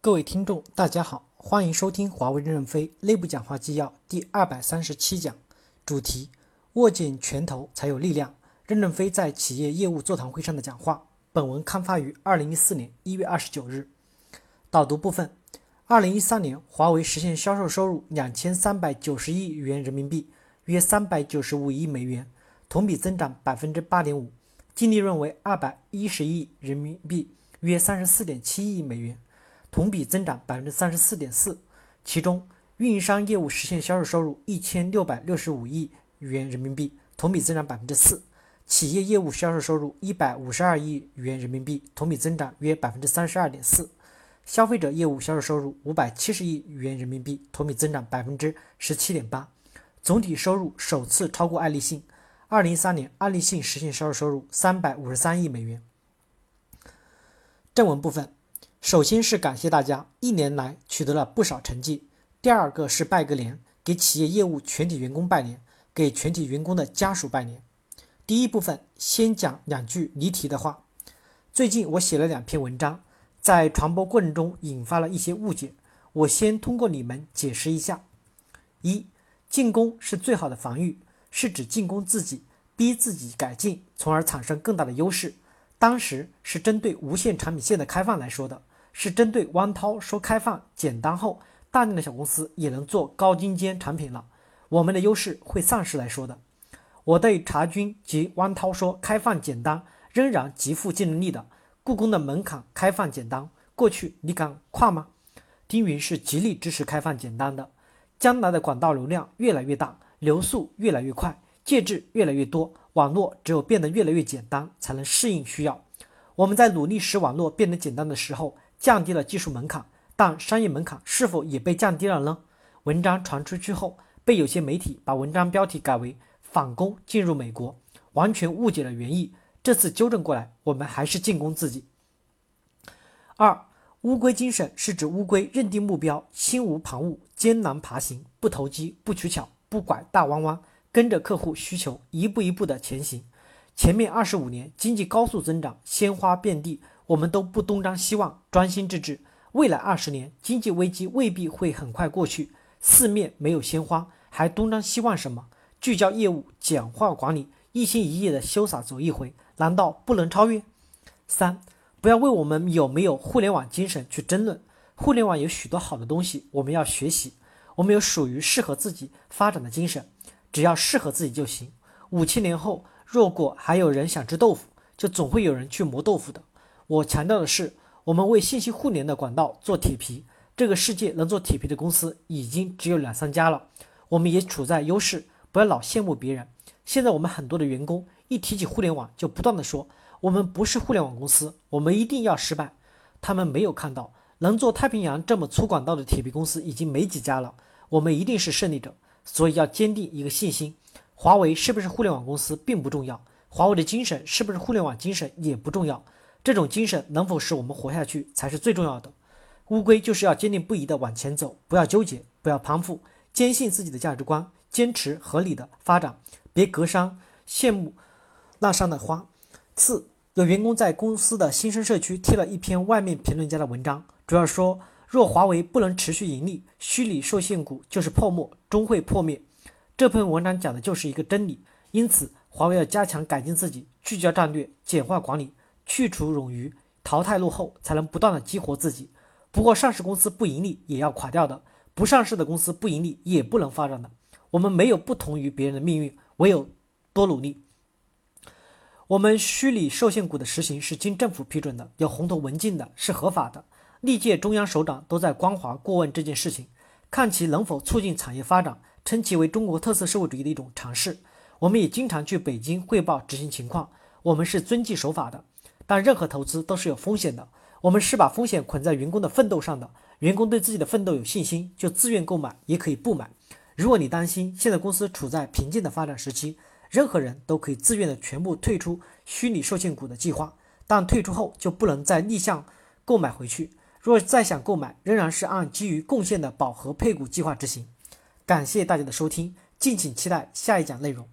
各位听众，大家好，欢迎收听华为任正非内部讲话纪要第二百三十七讲，主题：握紧拳头才有力量。任正非在企业业务座谈会上的讲话。本文刊发于二零一四年一月二十九日。导读部分：二零一三年，华为实现销售收入两千三百九十亿元人民币，约三百九十五亿美元，同比增长百分之八点五，净利润为二百一十亿人民币，约三十四点七亿美元。同比增长百分之三十四点四，其中运营商业务实现销售收入一千六百六十五亿元人民币，同比增长百分之四；企业业务销售收入一百五十二亿元人民币，同比增长约百分之三十二点四；消费者业务销售收入五百七十亿元人民币，同比增长百分之十七点八。总体收入首次超过爱立信，二零一三年爱立信实现销售收入三百五十三亿美元。正文部分。首先是感谢大家一年来取得了不少成绩。第二个是拜个年，给企业业务全体员工拜年，给全体员工的家属拜年。第一部分先讲两句离题的话。最近我写了两篇文章，在传播过程中引发了一些误解，我先通过你们解释一下：一，进攻是最好的防御，是指进攻自己，逼自己改进，从而产生更大的优势。当时是针对无线产品线的开放来说的。是针对汪涛说开放简单后，大量的小公司也能做高精尖产品了，我们的优势会丧失来说的。我对查军及汪涛说开放简单仍然极富竞争力的。故宫的门槛开放简单，过去你敢跨吗？丁云是极力支持开放简单的。将来的管道流量越来越大，流速越来越快，介质越来越多，网络只有变得越来越简单，才能适应需要。我们在努力使网络变得简单的时候。降低了技术门槛，但商业门槛是否也被降低了呢？文章传出去后，被有些媒体把文章标题改为“反攻进入美国”，完全误解了原意。这次纠正过来，我们还是进攻自己。二，乌龟精神是指乌龟认定目标，心无旁骛，艰难爬行，不投机，不取巧，不拐大弯弯，跟着客户需求一步一步的前行。前面二十五年经济高速增长，鲜花遍地。我们都不东张西望，专心致志。未来二十年，经济危机未必会很快过去，四面没有鲜花，还东张西望什么？聚焦业务，简化管理，一心一意的潇洒走一回，难道不能超越？三，不要为我们有没有互联网精神去争论。互联网有许多好的东西，我们要学习。我们有属于适合自己发展的精神，只要适合自己就行。五千年后，若果还有人想吃豆腐，就总会有人去磨豆腐的。我强调的是，我们为信息互联的管道做铁皮。这个世界能做铁皮的公司已经只有两三家了，我们也处在优势。不要老羡慕别人。现在我们很多的员工一提起互联网，就不断的说我们不是互联网公司，我们一定要失败。他们没有看到，能做太平洋这么粗管道的铁皮公司已经没几家了。我们一定是胜利者，所以要坚定一个信心。华为是不是互联网公司并不重要，华为的精神是不是互联网精神也不重要。这种精神能否使我们活下去才是最重要的。乌龟就是要坚定不移地往前走，不要纠结，不要攀附，坚信自己的价值观，坚持合理的发展，别格伤羡慕那上的花。四，有员工在公司的新生社区贴了一篇外面评论家的文章，主要说若华为不能持续盈利，虚拟受限股就是泡沫，终会破灭。这篇文章讲的就是一个真理。因此，华为要加强改进自己，聚焦战略，简化管理。去除冗余，淘汰落后，才能不断的激活自己。不过，上市公司不盈利也要垮掉的，不上市的公司不盈利也不能发展的。我们没有不同于别人的命运，唯有多努力。我们虚拟受限股的实行是经政府批准的，有红头文件的，是合法的。历届中央首长都在光华过问这件事情，看其能否促进产业发展，称其为中国特色社会主义的一种尝试。我们也经常去北京汇报执行情况，我们是遵纪守法的。但任何投资都是有风险的，我们是把风险捆在员工的奋斗上的。员工对自己的奋斗有信心，就自愿购买，也可以不买。如果你担心现在公司处在瓶颈的发展时期，任何人都可以自愿的全部退出虚拟受限股的计划，但退出后就不能再逆向购买回去。若再想购买，仍然是按基于贡献的饱和配股计划执行。感谢大家的收听，敬请期待下一讲内容。